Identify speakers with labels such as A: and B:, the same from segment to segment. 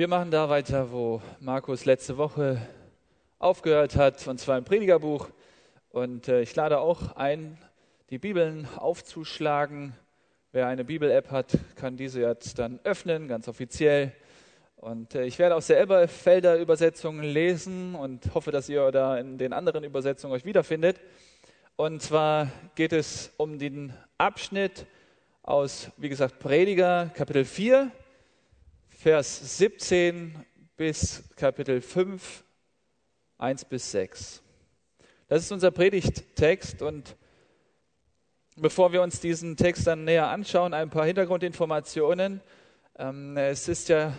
A: Wir machen da weiter, wo Markus letzte Woche aufgehört hat, und zwar im Predigerbuch. Und äh, ich lade auch ein, die Bibeln aufzuschlagen. Wer eine Bibel-App hat, kann diese jetzt dann öffnen, ganz offiziell. Und äh, ich werde aus der Elberfelder Übersetzung lesen und hoffe, dass ihr da in den anderen Übersetzungen euch wiederfindet. Und zwar geht es um den Abschnitt aus, wie gesagt, Prediger, Kapitel 4, Vers 17 bis Kapitel 5, 1 bis 6. Das ist unser Predigttext und bevor wir uns diesen Text dann näher anschauen, ein paar Hintergrundinformationen. Ähm, es ist ja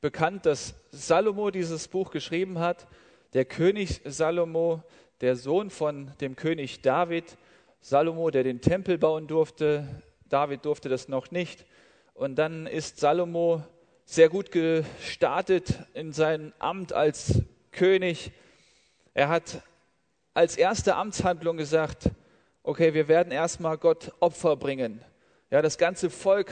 A: bekannt, dass Salomo dieses Buch geschrieben hat. Der König Salomo, der Sohn von dem König David. Salomo, der den Tempel bauen durfte. David durfte das noch nicht. Und dann ist Salomo sehr gut gestartet in sein Amt als König. Er hat als erste Amtshandlung gesagt, okay, wir werden erstmal Gott Opfer bringen. Ja, das ganze Volk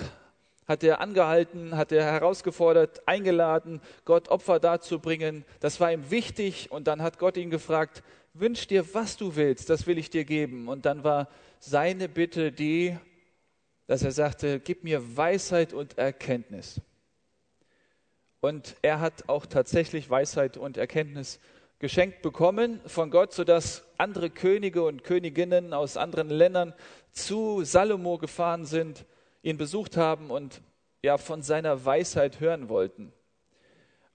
A: hat er angehalten, hat er herausgefordert, eingeladen, Gott Opfer darzubringen. Das war ihm wichtig und dann hat Gott ihn gefragt, wünsch dir, was du willst, das will ich dir geben. Und dann war seine Bitte die, dass er sagte, gib mir Weisheit und Erkenntnis. Und er hat auch tatsächlich Weisheit und Erkenntnis geschenkt bekommen von Gott, sodass andere Könige und Königinnen aus anderen Ländern zu Salomo gefahren sind, ihn besucht haben und ja von seiner Weisheit hören wollten.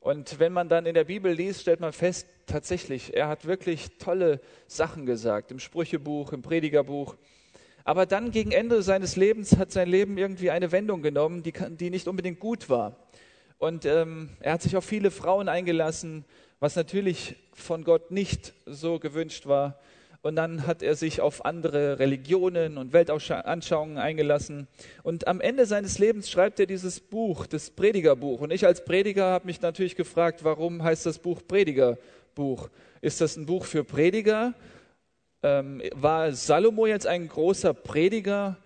A: Und wenn man dann in der Bibel liest, stellt man fest, tatsächlich, er hat wirklich tolle Sachen gesagt, im Sprüchebuch, im Predigerbuch. Aber dann gegen Ende seines Lebens hat sein Leben irgendwie eine Wendung genommen, die, die nicht unbedingt gut war. Und ähm, er hat sich auf viele Frauen eingelassen, was natürlich von Gott nicht so gewünscht war. Und dann hat er sich auf andere Religionen und Weltanschauungen eingelassen. Und am Ende seines Lebens schreibt er dieses Buch, das Predigerbuch. Und ich als Prediger habe mich natürlich gefragt, warum heißt das Buch Predigerbuch? Ist das ein Buch für Prediger? Ähm, war Salomo jetzt ein großer Prediger?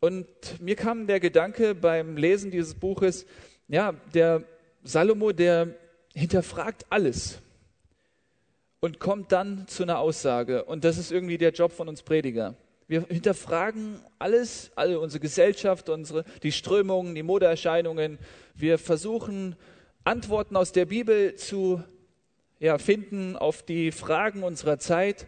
A: Und mir kam der Gedanke beim Lesen dieses Buches, ja, der Salomo, der hinterfragt alles und kommt dann zu einer Aussage. Und das ist irgendwie der Job von uns Prediger. Wir hinterfragen alles, alle unsere Gesellschaft, unsere, die Strömungen, die Modeerscheinungen. Wir versuchen Antworten aus der Bibel zu ja, finden auf die Fragen unserer Zeit.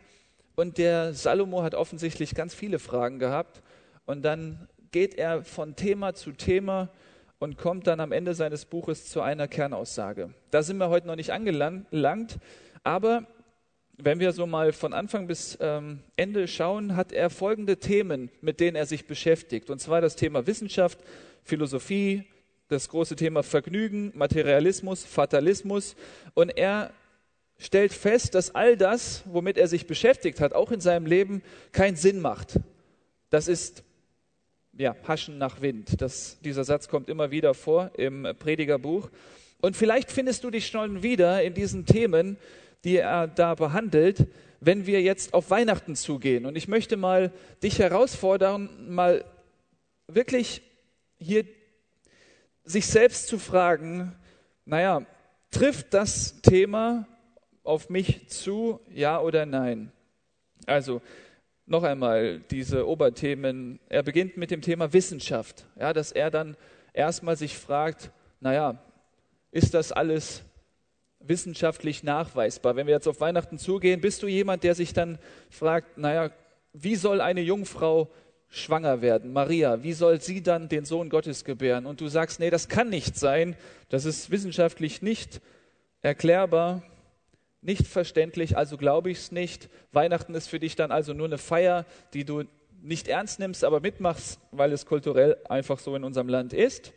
A: Und der Salomo hat offensichtlich ganz viele Fragen gehabt. Und dann geht er von Thema zu Thema und kommt dann am Ende seines Buches zu einer Kernaussage. Da sind wir heute noch nicht angelangt, aber wenn wir so mal von Anfang bis ähm, Ende schauen, hat er folgende Themen, mit denen er sich beschäftigt. Und zwar das Thema Wissenschaft, Philosophie, das große Thema Vergnügen, Materialismus, Fatalismus. Und er stellt fest, dass all das, womit er sich beschäftigt hat, auch in seinem Leben keinen Sinn macht. Das ist ja, Haschen nach Wind. Das, dieser Satz kommt immer wieder vor im Predigerbuch. Und vielleicht findest du dich schon wieder in diesen Themen, die er da behandelt, wenn wir jetzt auf Weihnachten zugehen. Und ich möchte mal dich herausfordern, mal wirklich hier sich selbst zu fragen, naja, trifft das Thema auf mich zu, ja oder nein? Also, noch einmal diese Oberthemen. Er beginnt mit dem Thema Wissenschaft, ja, dass er dann erstmal sich fragt, naja, ist das alles wissenschaftlich nachweisbar? Wenn wir jetzt auf Weihnachten zugehen, bist du jemand, der sich dann fragt, naja, wie soll eine Jungfrau schwanger werden? Maria, wie soll sie dann den Sohn Gottes gebären? Und du sagst, nee, das kann nicht sein, das ist wissenschaftlich nicht erklärbar nicht verständlich, also glaube ich es nicht. Weihnachten ist für dich dann also nur eine Feier, die du nicht ernst nimmst, aber mitmachst, weil es kulturell einfach so in unserem Land ist.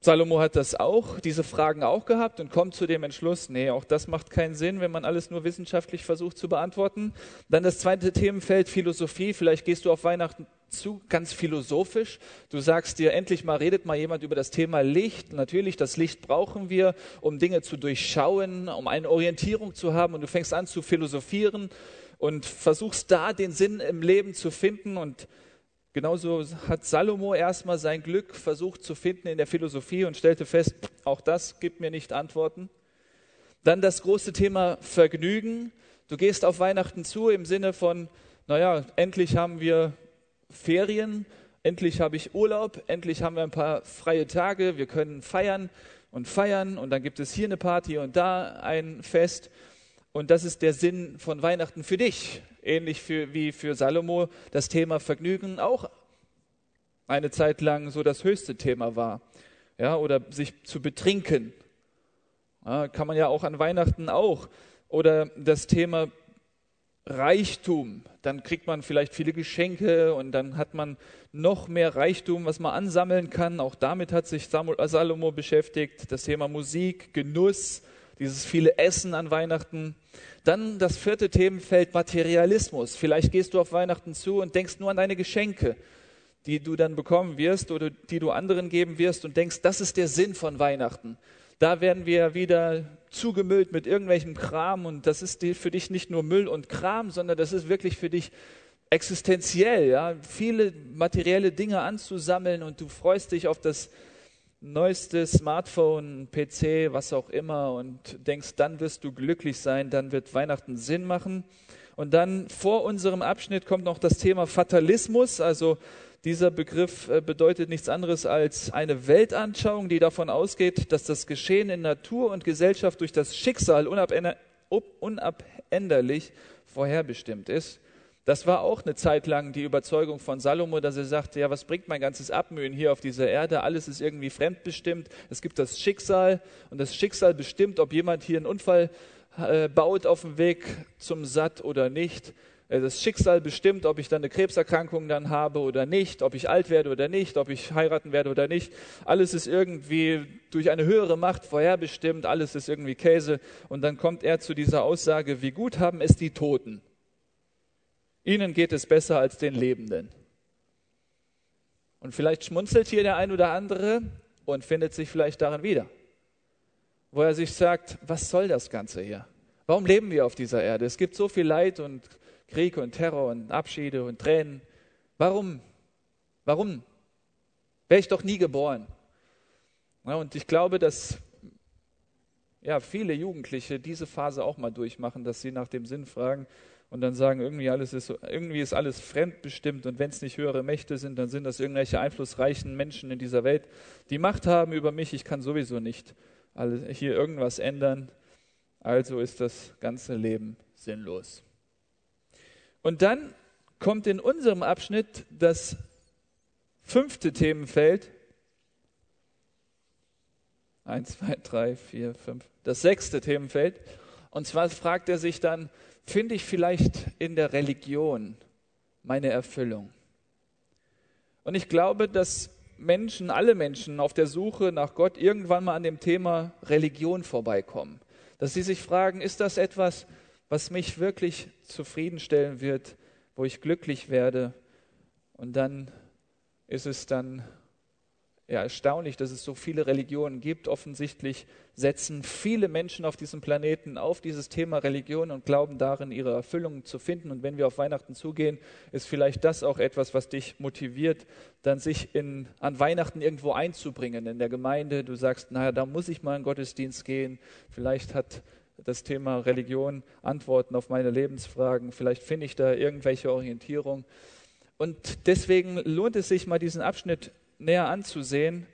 A: Salomo hat das auch, diese Fragen auch gehabt und kommt zu dem Entschluss, nee, auch das macht keinen Sinn, wenn man alles nur wissenschaftlich versucht zu beantworten. Dann das zweite Themenfeld Philosophie. Vielleicht gehst du auf Weihnachten zu, ganz philosophisch. Du sagst dir, endlich mal redet mal jemand über das Thema Licht. Natürlich, das Licht brauchen wir, um Dinge zu durchschauen, um eine Orientierung zu haben. Und du fängst an zu philosophieren und versuchst da den Sinn im Leben zu finden und Genauso hat Salomo erstmal sein Glück versucht zu finden in der Philosophie und stellte fest, auch das gibt mir nicht Antworten. Dann das große Thema Vergnügen. Du gehst auf Weihnachten zu im Sinne von, naja, endlich haben wir Ferien, endlich habe ich Urlaub, endlich haben wir ein paar freie Tage, wir können feiern und feiern und dann gibt es hier eine Party und da ein Fest. Und das ist der Sinn von Weihnachten für dich. Ähnlich für, wie für Salomo das Thema Vergnügen auch eine Zeit lang so das höchste Thema war. Ja, oder sich zu betrinken. Ja, kann man ja auch an Weihnachten auch. Oder das Thema Reichtum. Dann kriegt man vielleicht viele Geschenke und dann hat man noch mehr Reichtum, was man ansammeln kann. Auch damit hat sich Salomo beschäftigt. Das Thema Musik, Genuss, dieses viele Essen an Weihnachten. Dann das vierte Themenfeld Materialismus. Vielleicht gehst du auf Weihnachten zu und denkst nur an deine Geschenke, die du dann bekommen wirst oder die du anderen geben wirst und denkst, das ist der Sinn von Weihnachten. Da werden wir wieder zugemüllt mit irgendwelchem Kram und das ist für dich nicht nur Müll und Kram, sondern das ist wirklich für dich existenziell, ja, viele materielle Dinge anzusammeln und du freust dich auf das neueste Smartphone, PC, was auch immer und denkst, dann wirst du glücklich sein, dann wird Weihnachten Sinn machen. Und dann vor unserem Abschnitt kommt noch das Thema Fatalismus, also dieser Begriff äh, bedeutet nichts anderes als eine Weltanschauung, die davon ausgeht, dass das Geschehen in Natur und Gesellschaft durch das Schicksal unabänderlich vorherbestimmt ist. Das war auch eine Zeit lang die Überzeugung von Salomo, dass er sagte, ja, was bringt mein ganzes Abmühen hier auf dieser Erde? Alles ist irgendwie fremdbestimmt. Es gibt das Schicksal und das Schicksal bestimmt, ob jemand hier einen Unfall äh, baut auf dem Weg zum Satt oder nicht. Äh, das Schicksal bestimmt, ob ich dann eine Krebserkrankung dann habe oder nicht, ob ich alt werde oder nicht, ob ich heiraten werde oder nicht. Alles ist irgendwie durch eine höhere Macht vorherbestimmt, alles ist irgendwie Käse. Und dann kommt er zu dieser Aussage, wie gut haben es die Toten. Ihnen geht es besser als den Lebenden. Und vielleicht schmunzelt hier der ein oder andere und findet sich vielleicht darin wieder, wo er sich sagt, was soll das Ganze hier? Warum leben wir auf dieser Erde? Es gibt so viel Leid und Krieg und Terror und Abschiede und Tränen. Warum? Warum? Wäre ich doch nie geboren. Ja, und ich glaube, dass ja, viele Jugendliche diese Phase auch mal durchmachen, dass sie nach dem Sinn fragen und dann sagen, irgendwie, alles ist, irgendwie ist alles fremdbestimmt und wenn es nicht höhere Mächte sind, dann sind das irgendwelche einflussreichen Menschen in dieser Welt, die Macht haben über mich. Ich kann sowieso nicht hier irgendwas ändern. Also ist das ganze Leben sinnlos. Und dann kommt in unserem Abschnitt das fünfte Themenfeld. Eins, zwei, drei, vier, fünf. Das sechste Themenfeld. Und zwar fragt er sich dann, finde ich vielleicht in der Religion meine Erfüllung? Und ich glaube, dass Menschen, alle Menschen auf der Suche nach Gott irgendwann mal an dem Thema Religion vorbeikommen. Dass sie sich fragen, ist das etwas, was mich wirklich zufriedenstellen wird, wo ich glücklich werde. Und dann ist es dann ja, erstaunlich, dass es so viele Religionen gibt. Offensichtlich setzen viele Menschen auf diesem Planeten auf dieses Thema Religion und glauben darin, ihre Erfüllung zu finden. Und wenn wir auf Weihnachten zugehen, ist vielleicht das auch etwas, was dich motiviert, dann sich in, an Weihnachten irgendwo einzubringen in der Gemeinde. Du sagst, naja, da muss ich mal in den Gottesdienst gehen. Vielleicht hat das Thema Religion, Antworten auf meine Lebensfragen. Vielleicht finde ich da irgendwelche Orientierung. Und deswegen lohnt es sich mal diesen Abschnitt näher anzusehen,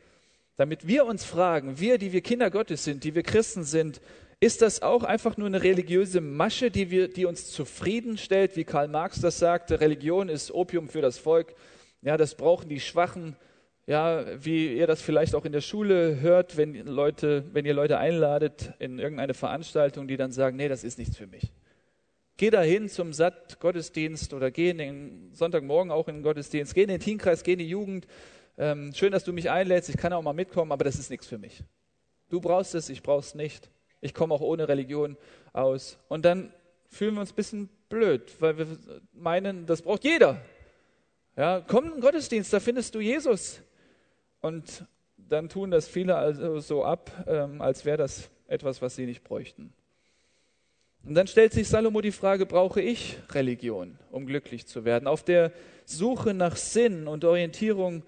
A: damit wir uns fragen, wir, die wir Kinder Gottes sind, die wir Christen sind, ist das auch einfach nur eine religiöse Masche, die, wir, die uns zufriedenstellt, wie Karl Marx das sagte, Religion ist Opium für das Volk. Ja, das brauchen die Schwachen, ja, wie ihr das vielleicht auch in der Schule hört, wenn Leute, wenn ihr Leute einladet in irgendeine Veranstaltung, die dann sagen, nee, das ist nichts für mich. Geh dahin zum Satt-Gottesdienst oder geh in den Sonntagmorgen auch in den Gottesdienst, geh in den Teamkreis, geh in die Jugend. Ähm, schön, dass du mich einlädst, ich kann auch mal mitkommen, aber das ist nichts für mich. Du brauchst es, ich brauch's nicht. Ich komme auch ohne Religion aus. Und dann fühlen wir uns ein bisschen blöd, weil wir meinen, das braucht jeder. Ja, komm in den Gottesdienst, da findest du Jesus. Und dann tun das viele also so ab, ähm, als wäre das etwas, was sie nicht bräuchten. Und dann stellt sich Salomo die Frage, brauche ich Religion, um glücklich zu werden? Auf der Suche nach Sinn und Orientierung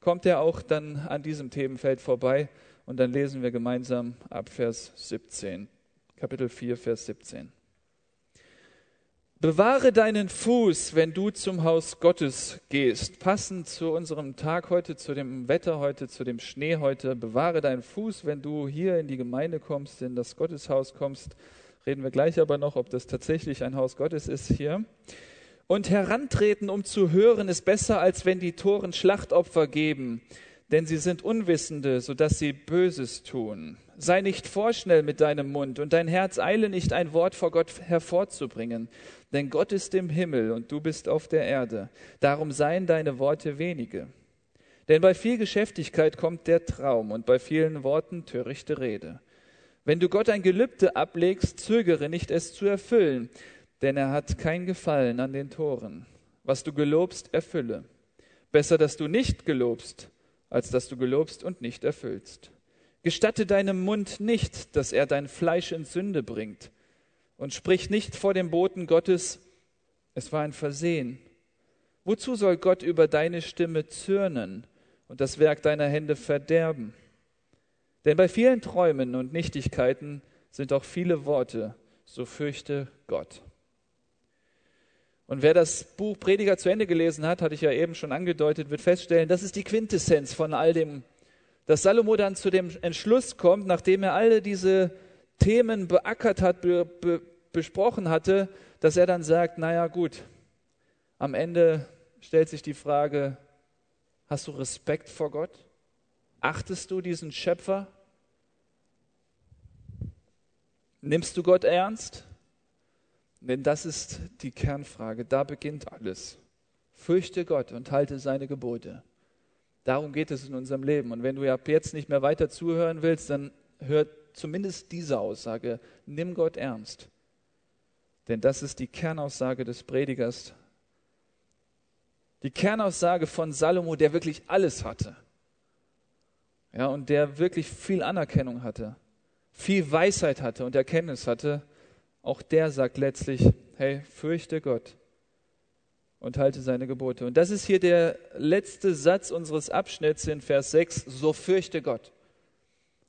A: kommt er auch dann an diesem Themenfeld vorbei. Und dann lesen wir gemeinsam ab Vers 17, Kapitel 4, Vers 17. Bewahre deinen Fuß, wenn du zum Haus Gottes gehst. Passend zu unserem Tag heute, zu dem Wetter heute, zu dem Schnee heute. Bewahre deinen Fuß, wenn du hier in die Gemeinde kommst, in das Gotteshaus kommst. Reden wir gleich aber noch, ob das tatsächlich ein Haus Gottes ist hier. Und herantreten, um zu hören, ist besser, als wenn die Toren Schlachtopfer geben, denn sie sind Unwissende, sodass sie Böses tun. Sei nicht vorschnell mit deinem Mund und dein Herz eile nicht, ein Wort vor Gott hervorzubringen denn Gott ist im Himmel und du bist auf der Erde. Darum seien deine Worte wenige. Denn bei viel Geschäftigkeit kommt der Traum und bei vielen Worten törichte Rede. Wenn du Gott ein Gelübde ablegst, zögere nicht, es zu erfüllen, denn er hat kein Gefallen an den Toren. Was du gelobst, erfülle. Besser, dass du nicht gelobst, als dass du gelobst und nicht erfüllst. Gestatte deinem Mund nicht, dass er dein Fleisch in Sünde bringt und sprich nicht vor dem Boten Gottes, es war ein Versehen. Wozu soll Gott über deine Stimme zürnen und das Werk deiner Hände verderben? Denn bei vielen Träumen und Nichtigkeiten sind auch viele Worte, so fürchte Gott. Und wer das Buch Prediger zu Ende gelesen hat, hatte ich ja eben schon angedeutet, wird feststellen, das ist die Quintessenz von all dem, dass Salomo dann zu dem Entschluss kommt, nachdem er alle diese Themen beackert hat, be, be, besprochen hatte, dass er dann sagt, naja gut, am Ende stellt sich die Frage, hast du Respekt vor Gott? Achtest du diesen Schöpfer? Nimmst du Gott ernst? Denn das ist die Kernfrage, da beginnt alles. Fürchte Gott und halte seine Gebote. Darum geht es in unserem Leben. Und wenn du ab jetzt nicht mehr weiter zuhören willst, dann hör zumindest diese Aussage, nimm Gott ernst. Denn das ist die Kernaussage des Predigers. Die Kernaussage von Salomo, der wirklich alles hatte. Ja, und der wirklich viel Anerkennung hatte, viel Weisheit hatte und Erkenntnis hatte. Auch der sagt letztlich, hey, fürchte Gott und halte seine Gebote. Und das ist hier der letzte Satz unseres Abschnitts in Vers 6, so fürchte Gott.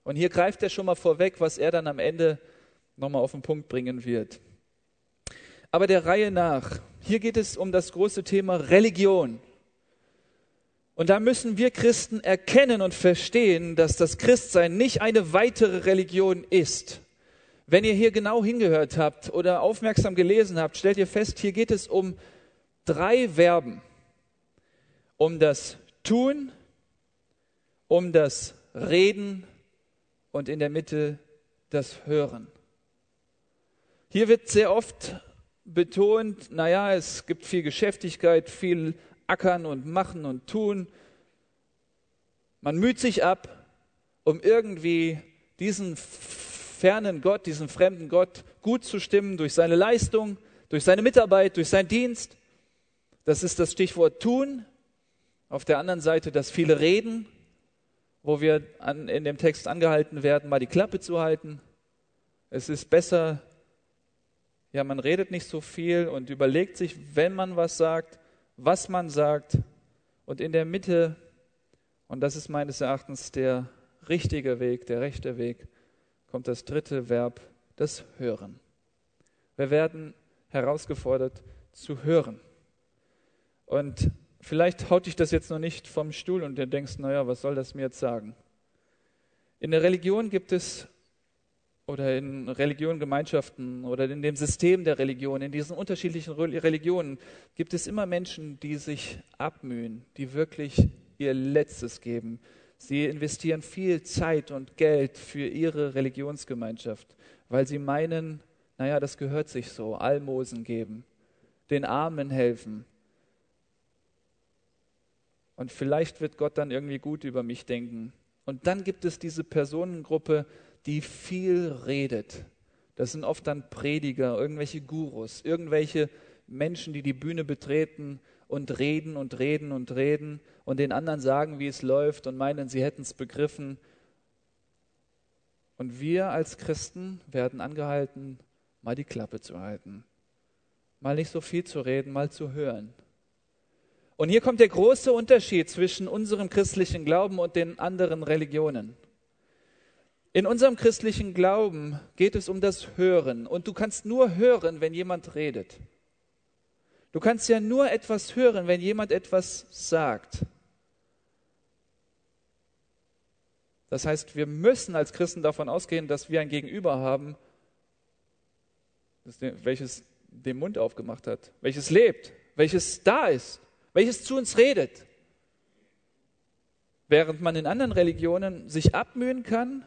A: Und hier greift er schon mal vorweg, was er dann am Ende nochmal auf den Punkt bringen wird. Aber der Reihe nach, hier geht es um das große Thema Religion. Und da müssen wir Christen erkennen und verstehen, dass das Christsein nicht eine weitere Religion ist. Wenn ihr hier genau hingehört habt oder aufmerksam gelesen habt, stellt ihr fest, hier geht es um drei Verben. Um das Tun, um das Reden und in der Mitte das Hören. Hier wird sehr oft betont, naja, es gibt viel Geschäftigkeit, viel Ackern und Machen und Tun. Man müht sich ab, um irgendwie diesen fernen Gott, diesen fremden Gott gut zu stimmen durch seine Leistung, durch seine Mitarbeit, durch seinen Dienst. Das ist das Stichwort tun. Auf der anderen Seite das viele Reden, wo wir an, in dem Text angehalten werden, mal die Klappe zu halten. Es ist besser, ja, man redet nicht so viel und überlegt sich, wenn man was sagt, was man sagt. Und in der Mitte, und das ist meines Erachtens der richtige Weg, der rechte Weg, kommt das dritte Verb, das Hören. Wir werden herausgefordert zu hören. Und vielleicht haut dich das jetzt noch nicht vom Stuhl und du denkst, naja, was soll das mir jetzt sagen? In der Religion gibt es oder in Religionen, Gemeinschaften oder in dem System der Religion, in diesen unterschiedlichen Religionen gibt es immer Menschen, die sich abmühen, die wirklich ihr Letztes geben. Sie investieren viel Zeit und Geld für ihre Religionsgemeinschaft, weil sie meinen, naja, das gehört sich so, Almosen geben, den Armen helfen. Und vielleicht wird Gott dann irgendwie gut über mich denken. Und dann gibt es diese Personengruppe, die viel redet. Das sind oft dann Prediger, irgendwelche Gurus, irgendwelche Menschen, die die Bühne betreten und reden und reden und reden und den anderen sagen, wie es läuft und meinen, sie hätten es begriffen. Und wir als Christen werden angehalten, mal die Klappe zu halten, mal nicht so viel zu reden, mal zu hören. Und hier kommt der große Unterschied zwischen unserem christlichen Glauben und den anderen Religionen. In unserem christlichen Glauben geht es um das Hören. Und du kannst nur hören, wenn jemand redet. Du kannst ja nur etwas hören, wenn jemand etwas sagt. Das heißt, wir müssen als Christen davon ausgehen, dass wir ein Gegenüber haben, welches den Mund aufgemacht hat, welches lebt, welches da ist, welches zu uns redet. Während man in anderen Religionen sich abmühen kann,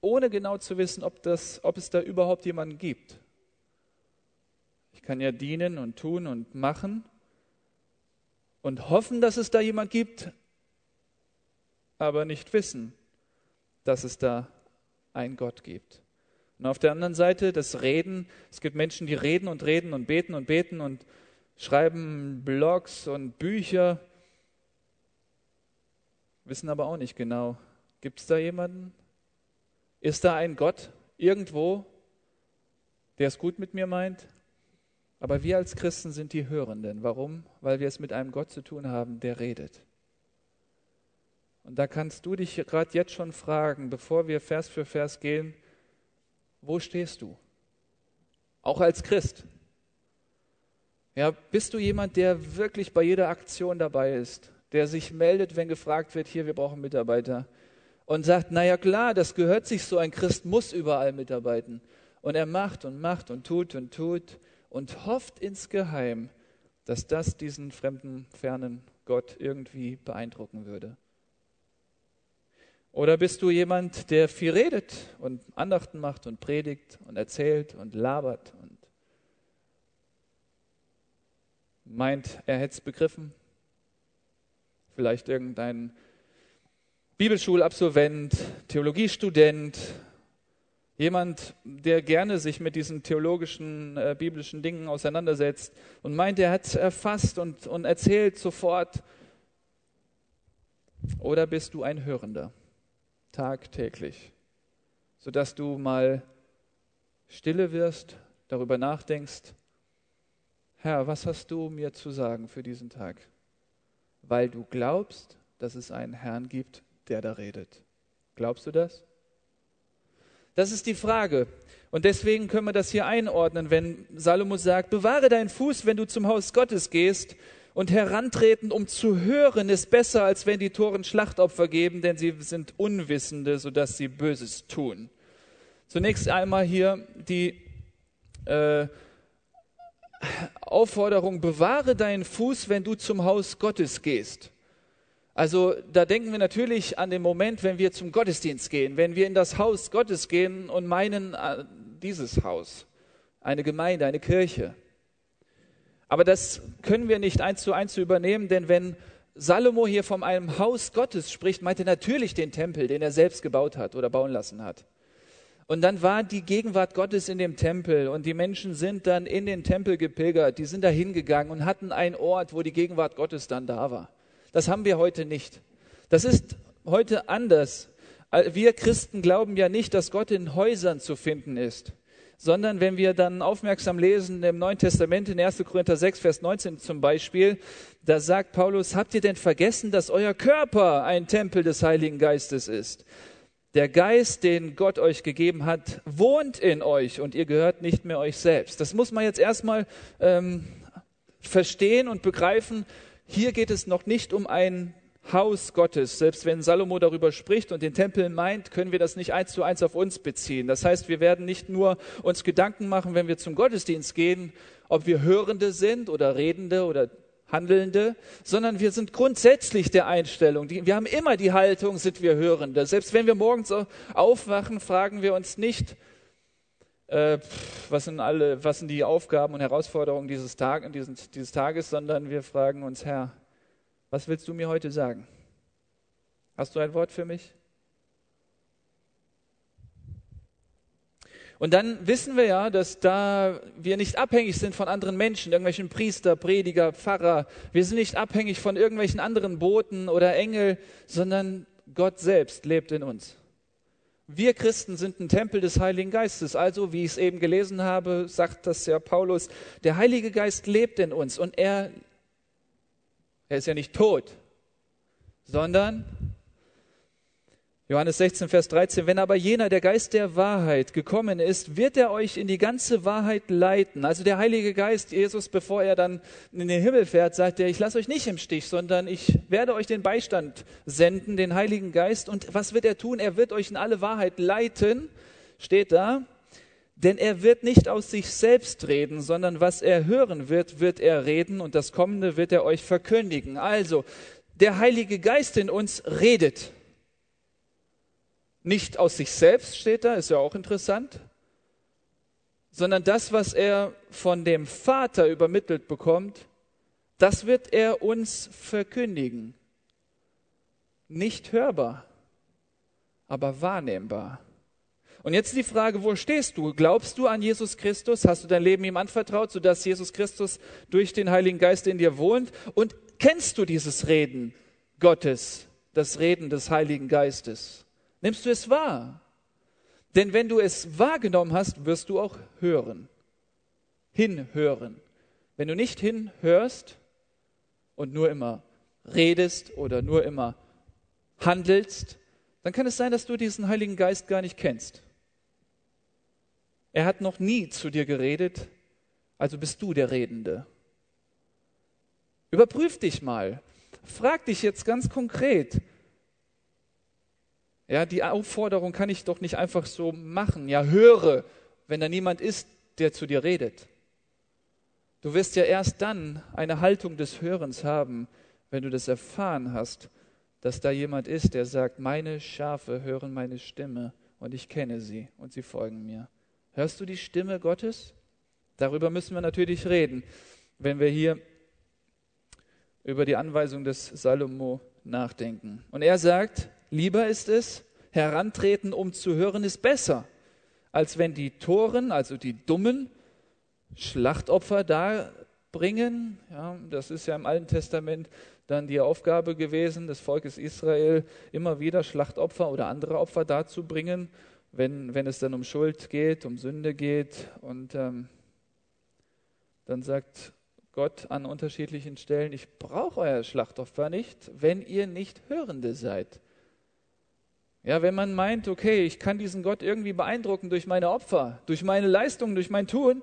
A: ohne genau zu wissen, ob, das, ob es da überhaupt jemanden gibt. Ich kann ja dienen und tun und machen und hoffen, dass es da jemand gibt, aber nicht wissen, dass es da einen Gott gibt. Und auf der anderen Seite das Reden. Es gibt Menschen, die reden und reden und beten und beten und schreiben Blogs und Bücher, wissen aber auch nicht genau, gibt es da jemanden? Ist da ein Gott irgendwo, der es gut mit mir meint? Aber wir als Christen sind die Hörenden. Warum? Weil wir es mit einem Gott zu tun haben, der redet. Und da kannst du dich gerade jetzt schon fragen, bevor wir Vers für Vers gehen, wo stehst du? Auch als Christ. Ja, bist du jemand, der wirklich bei jeder Aktion dabei ist, der sich meldet, wenn gefragt wird, hier, wir brauchen Mitarbeiter? und sagt, naja klar, das gehört sich so, ein Christ muss überall mitarbeiten. Und er macht und macht und tut und tut und hofft insgeheim, dass das diesen fremden, fernen Gott irgendwie beeindrucken würde. Oder bist du jemand, der viel redet und Andachten macht und predigt und erzählt und labert und meint, er hätte es begriffen? Vielleicht irgendein Bibelschulabsolvent, Theologiestudent, jemand, der gerne sich mit diesen theologischen, äh, biblischen Dingen auseinandersetzt und meint, er hat es erfasst und, und erzählt sofort. Oder bist du ein Hörender, tagtäglich, sodass du mal stille wirst, darüber nachdenkst, Herr, was hast du mir zu sagen für diesen Tag? Weil du glaubst, dass es einen Herrn gibt, der da redet. Glaubst du das? Das ist die Frage. Und deswegen können wir das hier einordnen, wenn Salomo sagt, bewahre deinen Fuß, wenn du zum Haus Gottes gehst und herantreten, um zu hören, ist besser, als wenn die Toren Schlachtopfer geben, denn sie sind Unwissende, sodass sie Böses tun. Zunächst einmal hier die äh, Aufforderung, bewahre deinen Fuß, wenn du zum Haus Gottes gehst. Also da denken wir natürlich an den Moment, wenn wir zum Gottesdienst gehen, wenn wir in das Haus Gottes gehen und meinen äh, dieses Haus, eine Gemeinde, eine Kirche. Aber das können wir nicht eins zu eins übernehmen, denn wenn Salomo hier von einem Haus Gottes spricht, meint er natürlich den Tempel, den er selbst gebaut hat oder bauen lassen hat. Und dann war die Gegenwart Gottes in dem Tempel und die Menschen sind dann in den Tempel gepilgert, die sind da hingegangen und hatten einen Ort, wo die Gegenwart Gottes dann da war. Das haben wir heute nicht. Das ist heute anders. Wir Christen glauben ja nicht, dass Gott in Häusern zu finden ist, sondern wenn wir dann aufmerksam lesen im Neuen Testament in 1. Korinther 6, Vers 19 zum Beispiel, da sagt Paulus, habt ihr denn vergessen, dass euer Körper ein Tempel des Heiligen Geistes ist? Der Geist, den Gott euch gegeben hat, wohnt in euch und ihr gehört nicht mehr euch selbst. Das muss man jetzt erstmal ähm, verstehen und begreifen, hier geht es noch nicht um ein Haus Gottes. Selbst wenn Salomo darüber spricht und den Tempel meint, können wir das nicht eins zu eins auf uns beziehen. Das heißt, wir werden nicht nur uns Gedanken machen, wenn wir zum Gottesdienst gehen, ob wir Hörende sind oder Redende oder Handelnde, sondern wir sind grundsätzlich der Einstellung. Wir haben immer die Haltung, sind wir Hörende. Selbst wenn wir morgens aufwachen, fragen wir uns nicht, äh, was, sind alle, was sind die Aufgaben und Herausforderungen dieses, Tag, dieses, dieses Tages, sondern wir fragen uns, Herr, was willst du mir heute sagen? Hast du ein Wort für mich? Und dann wissen wir ja, dass da wir nicht abhängig sind von anderen Menschen, irgendwelchen Priester, Prediger, Pfarrer. Wir sind nicht abhängig von irgendwelchen anderen Boten oder Engel, sondern Gott selbst lebt in uns. Wir Christen sind ein Tempel des Heiligen Geistes. Also, wie ich es eben gelesen habe, sagt das ja Paulus, der Heilige Geist lebt in uns und er, er ist ja nicht tot, sondern Johannes 16, Vers 13, wenn aber jener, der Geist der Wahrheit, gekommen ist, wird er euch in die ganze Wahrheit leiten. Also der Heilige Geist, Jesus, bevor er dann in den Himmel fährt, sagt er, ich lasse euch nicht im Stich, sondern ich werde euch den Beistand senden, den Heiligen Geist. Und was wird er tun? Er wird euch in alle Wahrheit leiten, steht da. Denn er wird nicht aus sich selbst reden, sondern was er hören wird, wird er reden und das Kommende wird er euch verkündigen. Also, der Heilige Geist in uns redet nicht aus sich selbst steht da, ist ja auch interessant, sondern das, was er von dem Vater übermittelt bekommt, das wird er uns verkündigen. Nicht hörbar, aber wahrnehmbar. Und jetzt die Frage, wo stehst du? Glaubst du an Jesus Christus? Hast du dein Leben ihm anvertraut, sodass Jesus Christus durch den Heiligen Geist in dir wohnt? Und kennst du dieses Reden Gottes, das Reden des Heiligen Geistes? Nimmst du es wahr? Denn wenn du es wahrgenommen hast, wirst du auch hören. Hinhören. Wenn du nicht hinhörst und nur immer redest oder nur immer handelst, dann kann es sein, dass du diesen Heiligen Geist gar nicht kennst. Er hat noch nie zu dir geredet, also bist du der Redende. Überprüf dich mal. Frag dich jetzt ganz konkret, ja, die Aufforderung kann ich doch nicht einfach so machen. Ja, höre, wenn da niemand ist, der zu dir redet. Du wirst ja erst dann eine Haltung des Hörens haben, wenn du das erfahren hast, dass da jemand ist, der sagt, meine Schafe hören meine Stimme und ich kenne sie und sie folgen mir. Hörst du die Stimme Gottes? Darüber müssen wir natürlich reden, wenn wir hier über die Anweisung des Salomo nachdenken. Und er sagt, Lieber ist es, herantreten, um zu hören, ist besser, als wenn die Toren, also die Dummen, Schlachtopfer darbringen. Ja, das ist ja im Alten Testament dann die Aufgabe gewesen des Volkes Israel, immer wieder Schlachtopfer oder andere Opfer darzubringen, wenn, wenn es dann um Schuld geht, um Sünde geht. Und ähm, dann sagt Gott an unterschiedlichen Stellen, ich brauche euer Schlachtopfer nicht, wenn ihr nicht Hörende seid. Ja, wenn man meint, okay, ich kann diesen Gott irgendwie beeindrucken durch meine Opfer, durch meine Leistungen, durch mein Tun,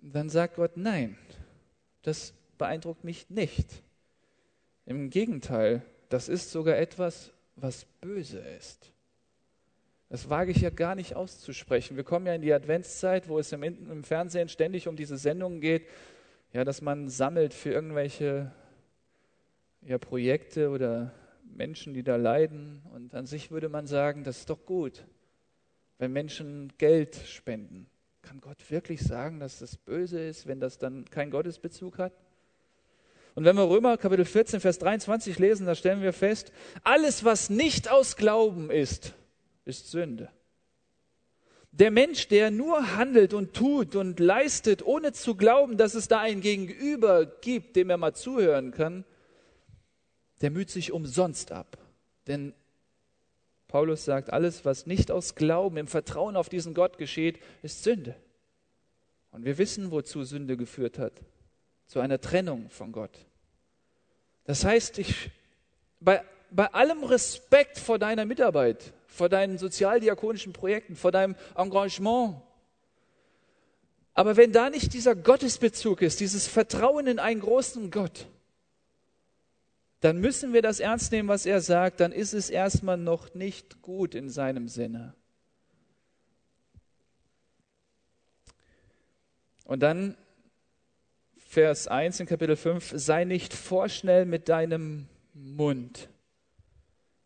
A: dann sagt Gott, nein, das beeindruckt mich nicht. Im Gegenteil, das ist sogar etwas, was böse ist. Das wage ich ja gar nicht auszusprechen. Wir kommen ja in die Adventszeit, wo es im, im Fernsehen ständig um diese Sendungen geht, ja, dass man sammelt für irgendwelche ja, Projekte oder Menschen, die da leiden. Und an sich würde man sagen, das ist doch gut, wenn Menschen Geld spenden. Kann Gott wirklich sagen, dass das böse ist, wenn das dann keinen Gottesbezug hat? Und wenn wir Römer Kapitel 14, Vers 23 lesen, da stellen wir fest, alles, was nicht aus Glauben ist, ist Sünde. Der Mensch, der nur handelt und tut und leistet, ohne zu glauben, dass es da ein Gegenüber gibt, dem er mal zuhören kann, der müht sich umsonst ab. Denn Paulus sagt, alles, was nicht aus Glauben, im Vertrauen auf diesen Gott geschieht, ist Sünde. Und wir wissen, wozu Sünde geführt hat. Zu einer Trennung von Gott. Das heißt, ich, bei, bei allem Respekt vor deiner Mitarbeit, vor deinen sozialdiakonischen Projekten, vor deinem Engagement, aber wenn da nicht dieser Gottesbezug ist, dieses Vertrauen in einen großen Gott, dann müssen wir das ernst nehmen, was er sagt, dann ist es erstmal noch nicht gut in seinem Sinne. Und dann Vers 1 in Kapitel 5, sei nicht vorschnell mit deinem Mund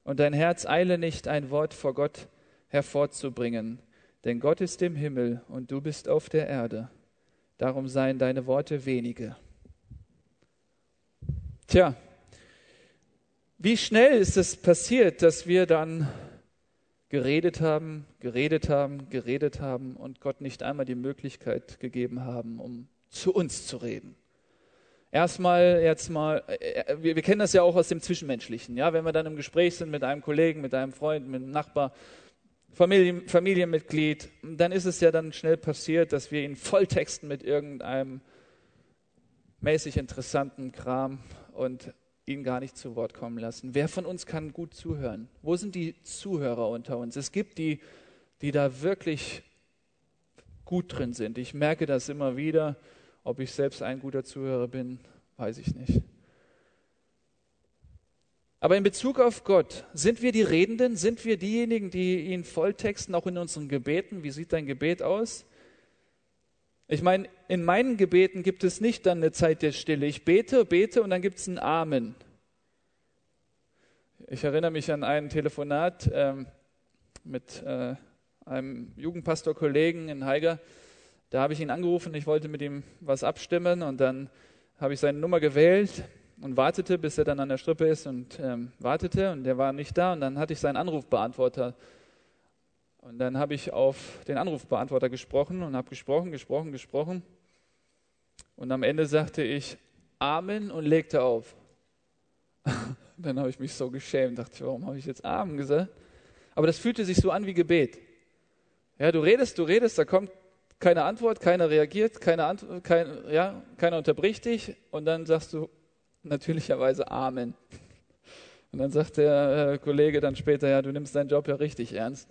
A: und dein Herz eile nicht, ein Wort vor Gott hervorzubringen, denn Gott ist im Himmel und du bist auf der Erde. Darum seien deine Worte wenige. Tja, wie schnell ist es passiert, dass wir dann geredet haben, geredet haben, geredet haben und Gott nicht einmal die Möglichkeit gegeben haben, um zu uns zu reden. erstmal jetzt mal, äh, wir, wir, kennen das ja auch aus dem Zwischenmenschlichen, ja, wenn wir dann im Gespräch sind mit einem Kollegen, mit einem Freund, mit einem Nachbar, Familien, Familienmitglied, dann ist es ja dann schnell passiert, dass wir ihn volltexten mit irgendeinem mäßig interessanten Kram und ihn gar nicht zu Wort kommen lassen. Wer von uns kann gut zuhören? Wo sind die Zuhörer unter uns? Es gibt die, die da wirklich gut drin sind. Ich merke das immer wieder. Ob ich selbst ein guter Zuhörer bin, weiß ich nicht. Aber in Bezug auf Gott, sind wir die Redenden? Sind wir diejenigen, die ihn volltexten, auch in unseren Gebeten? Wie sieht dein Gebet aus? Ich meine, in meinen Gebeten gibt es nicht dann eine Zeit der Stille. Ich bete, bete und dann gibt es ein Amen. Ich erinnere mich an ein Telefonat ähm, mit äh, einem Jugendpastorkollegen in Haiger. Da habe ich ihn angerufen, ich wollte mit ihm was abstimmen und dann habe ich seine Nummer gewählt und wartete, bis er dann an der Strippe ist und ähm, wartete und der war nicht da und dann hatte ich seinen Anrufbeantworter und dann habe ich auf den Anrufbeantworter gesprochen und habe gesprochen, gesprochen, gesprochen. Und am Ende sagte ich Amen und legte auf. dann habe ich mich so geschämt, dachte ich, warum habe ich jetzt Amen gesagt? Aber das fühlte sich so an wie Gebet. Ja, du redest, du redest, da kommt keine Antwort, keiner reagiert, keine Antwort, kein, ja, keiner unterbricht dich und dann sagst du natürlicherweise Amen. Und dann sagt der äh, Kollege dann später, ja, du nimmst deinen Job ja richtig ernst.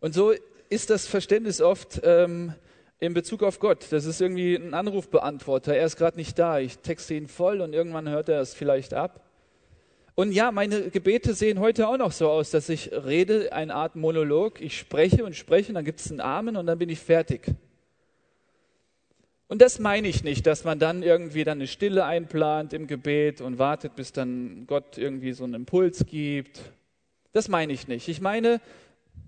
A: Und so ist das Verständnis oft ähm, in Bezug auf Gott. Das ist irgendwie ein Anrufbeantworter. Er ist gerade nicht da. Ich texte ihn voll und irgendwann hört er es vielleicht ab. Und ja, meine Gebete sehen heute auch noch so aus, dass ich rede, eine Art Monolog. Ich spreche und spreche, und dann gibt es einen Amen und dann bin ich fertig. Und das meine ich nicht, dass man dann irgendwie dann eine Stille einplant im Gebet und wartet, bis dann Gott irgendwie so einen Impuls gibt. Das meine ich nicht. Ich meine,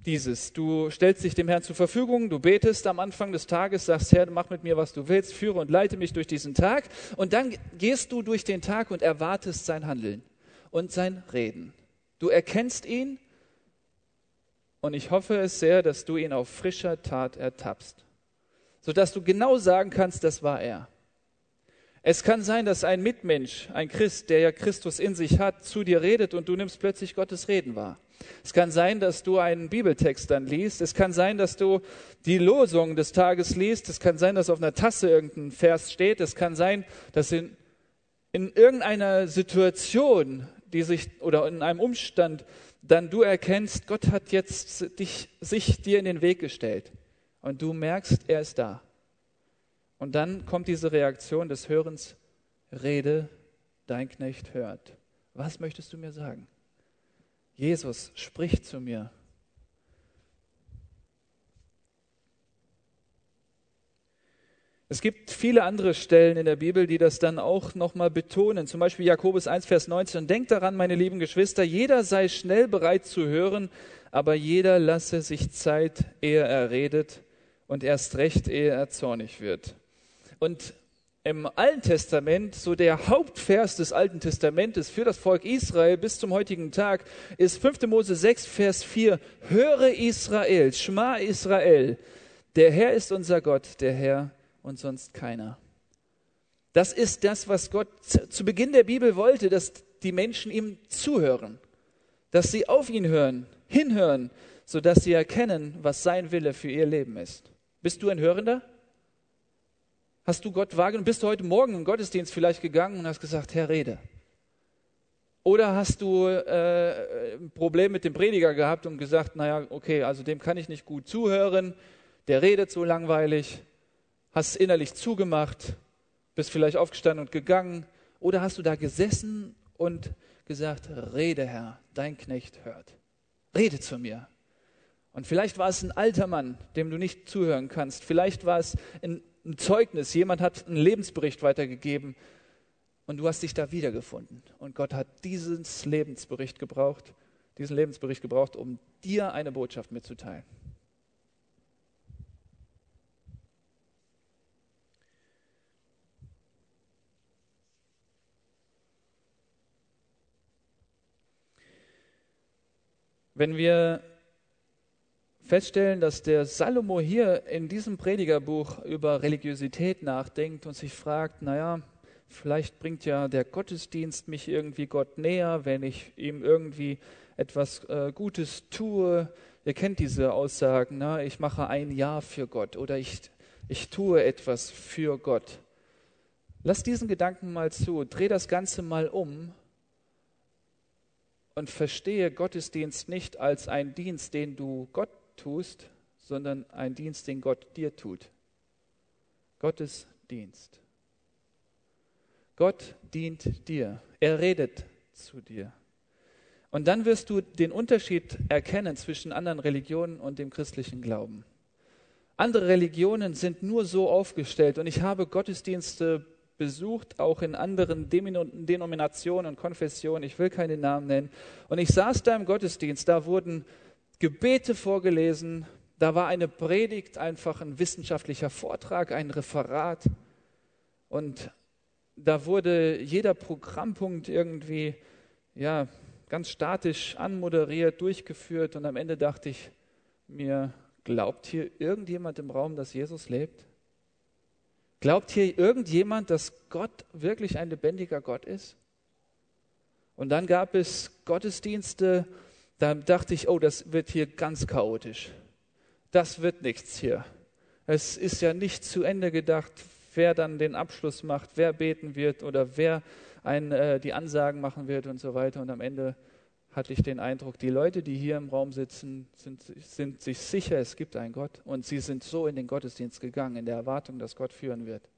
A: dieses. Du stellst dich dem Herrn zur Verfügung, du betest am Anfang des Tages, sagst, Herr, mach mit mir, was du willst, führe und leite mich durch diesen Tag. Und dann gehst du durch den Tag und erwartest sein Handeln und sein Reden. Du erkennst ihn und ich hoffe es sehr, dass du ihn auf frischer Tat ertappst, sodass du genau sagen kannst, das war er. Es kann sein, dass ein Mitmensch, ein Christ, der ja Christus in sich hat, zu dir redet und du nimmst plötzlich Gottes Reden wahr. Es kann sein, dass du einen Bibeltext dann liest. Es kann sein, dass du die Losung des Tages liest. Es kann sein, dass auf einer Tasse irgendein Vers steht. Es kann sein, dass in, in irgendeiner Situation, die sich oder in einem Umstand, dann du erkennst, Gott hat jetzt dich, sich dir in den Weg gestellt. Und du merkst, er ist da. Und dann kommt diese Reaktion des Hörens, rede, dein Knecht hört. Was möchtest du mir sagen? Jesus spricht zu mir. Es gibt viele andere Stellen in der Bibel, die das dann auch nochmal betonen. Zum Beispiel Jakobus 1, Vers 19. Denkt daran, meine lieben Geschwister, jeder sei schnell bereit zu hören, aber jeder lasse sich Zeit, ehe er redet und erst recht, ehe er zornig wird. Und im Alten Testament, so der Hauptvers des Alten Testamentes für das Volk Israel bis zum heutigen Tag, ist 5. Mose 6, Vers 4. Höre Israel, Schma Israel, der Herr ist unser Gott, der Herr und sonst keiner. Das ist das, was Gott zu Beginn der Bibel wollte, dass die Menschen ihm zuhören, dass sie auf ihn hören, hinhören, sodass sie erkennen, was sein Wille für ihr Leben ist. Bist du ein Hörender? Hast du Gott wahrgenommen? Bist du heute Morgen im Gottesdienst vielleicht gegangen und hast gesagt, Herr, rede? Oder hast du äh, ein Problem mit dem Prediger gehabt und gesagt, naja, okay, also dem kann ich nicht gut zuhören, der redet so langweilig, hast innerlich zugemacht, bist vielleicht aufgestanden und gegangen. Oder hast du da gesessen und gesagt, rede Herr, dein Knecht hört. Rede zu mir. Und vielleicht war es ein alter Mann, dem du nicht zuhören kannst. Vielleicht war es ein ein Zeugnis, jemand hat einen Lebensbericht weitergegeben und du hast dich da wiedergefunden. Und Gott hat diesen Lebensbericht gebraucht, diesen Lebensbericht gebraucht, um dir eine Botschaft mitzuteilen. Wenn wir feststellen, dass der Salomo hier in diesem Predigerbuch über Religiosität nachdenkt und sich fragt, naja, vielleicht bringt ja der Gottesdienst mich irgendwie Gott näher, wenn ich ihm irgendwie etwas äh, Gutes tue. Ihr kennt diese Aussagen, ne? ich mache ein Jahr für Gott oder ich, ich tue etwas für Gott. Lass diesen Gedanken mal zu, dreh das Ganze mal um und verstehe Gottesdienst nicht als einen Dienst, den du Gott tust, sondern einen Dienst, den Gott dir tut. Gottes Dienst. Gott dient dir. Er redet zu dir. Und dann wirst du den Unterschied erkennen zwischen anderen Religionen und dem christlichen Glauben. Andere Religionen sind nur so aufgestellt und ich habe Gottesdienste besucht, auch in anderen Denominationen und Konfessionen, ich will keine Namen nennen. Und ich saß da im Gottesdienst, da wurden Gebete vorgelesen, da war eine Predigt, einfach ein wissenschaftlicher Vortrag, ein Referat. Und da wurde jeder Programmpunkt irgendwie ja, ganz statisch anmoderiert, durchgeführt. Und am Ende dachte ich mir, glaubt hier irgendjemand im Raum, dass Jesus lebt? Glaubt hier irgendjemand, dass Gott wirklich ein lebendiger Gott ist? Und dann gab es Gottesdienste, da dachte ich, oh, das wird hier ganz chaotisch. Das wird nichts hier. Es ist ja nicht zu Ende gedacht, wer dann den Abschluss macht, wer beten wird oder wer ein, äh, die Ansagen machen wird und so weiter. Und am Ende hatte ich den Eindruck, die Leute, die hier im Raum sitzen, sind, sind sich sicher, es gibt einen Gott. Und sie sind so in den Gottesdienst gegangen, in der Erwartung, dass Gott führen wird.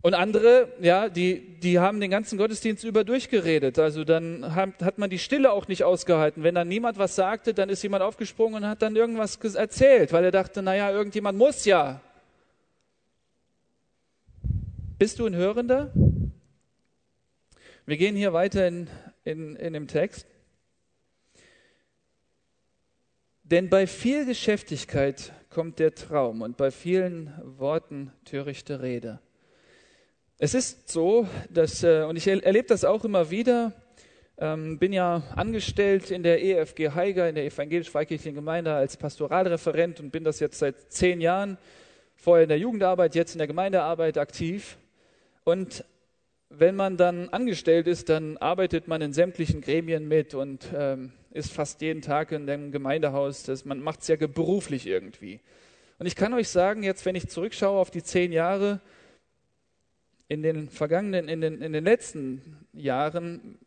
A: Und andere, ja, die, die haben den ganzen Gottesdienst über durchgeredet. Also dann hat, hat man die Stille auch nicht ausgehalten. Wenn dann niemand was sagte, dann ist jemand aufgesprungen und hat dann irgendwas erzählt, weil er dachte, naja, irgendjemand muss ja. Bist du ein Hörender? Wir gehen hier weiter in in, in dem Text. Denn bei viel Geschäftigkeit kommt der Traum und bei vielen Worten törichte Rede. Es ist so, dass, äh, und ich erlebe das auch immer wieder, ähm, bin ja angestellt in der EFG Haiger, in der evangelisch-freikirchlichen Gemeinde als Pastoralreferent und bin das jetzt seit zehn Jahren, vorher in der Jugendarbeit, jetzt in der Gemeindearbeit aktiv. Und wenn man dann angestellt ist, dann arbeitet man in sämtlichen Gremien mit und ähm, ist fast jeden Tag in dem Gemeindehaus. Das, man macht es ja beruflich irgendwie. Und ich kann euch sagen, jetzt, wenn ich zurückschaue auf die zehn Jahre, in den vergangenen, in den, in den letzten Jahren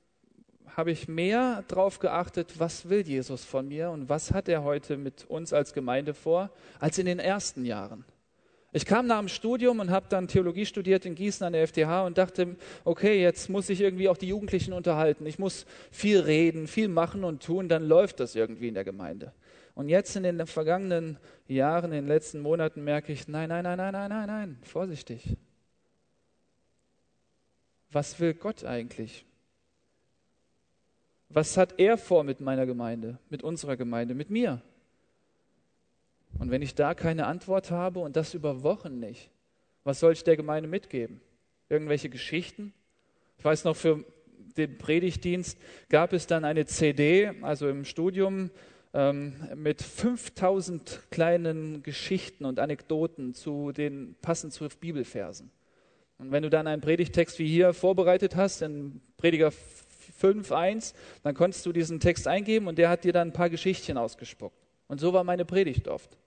A: habe ich mehr darauf geachtet, was will Jesus von mir und was hat er heute mit uns als Gemeinde vor, als in den ersten Jahren. Ich kam nach dem Studium und habe dann Theologie studiert in Gießen an der FTH und dachte, okay, jetzt muss ich irgendwie auch die Jugendlichen unterhalten. Ich muss viel reden, viel machen und tun, dann läuft das irgendwie in der Gemeinde. Und jetzt in den vergangenen Jahren, in den letzten Monaten merke ich, nein, nein, nein, nein, nein, nein, nein, vorsichtig. Was will Gott eigentlich? Was hat er vor mit meiner Gemeinde, mit unserer Gemeinde, mit mir? Und wenn ich da keine Antwort habe und das über Wochen nicht, was soll ich der Gemeinde mitgeben? Irgendwelche Geschichten? Ich weiß noch, für den Predigtdienst gab es dann eine CD, also im Studium, ähm, mit 5000 kleinen Geschichten und Anekdoten zu den passend zu Bibelversen. Und wenn du dann einen Predigtext wie hier vorbereitet hast, in Prediger 5.1, dann konntest du diesen Text eingeben und der hat dir dann ein paar Geschichtchen ausgespuckt. Und so war meine Predigt oft.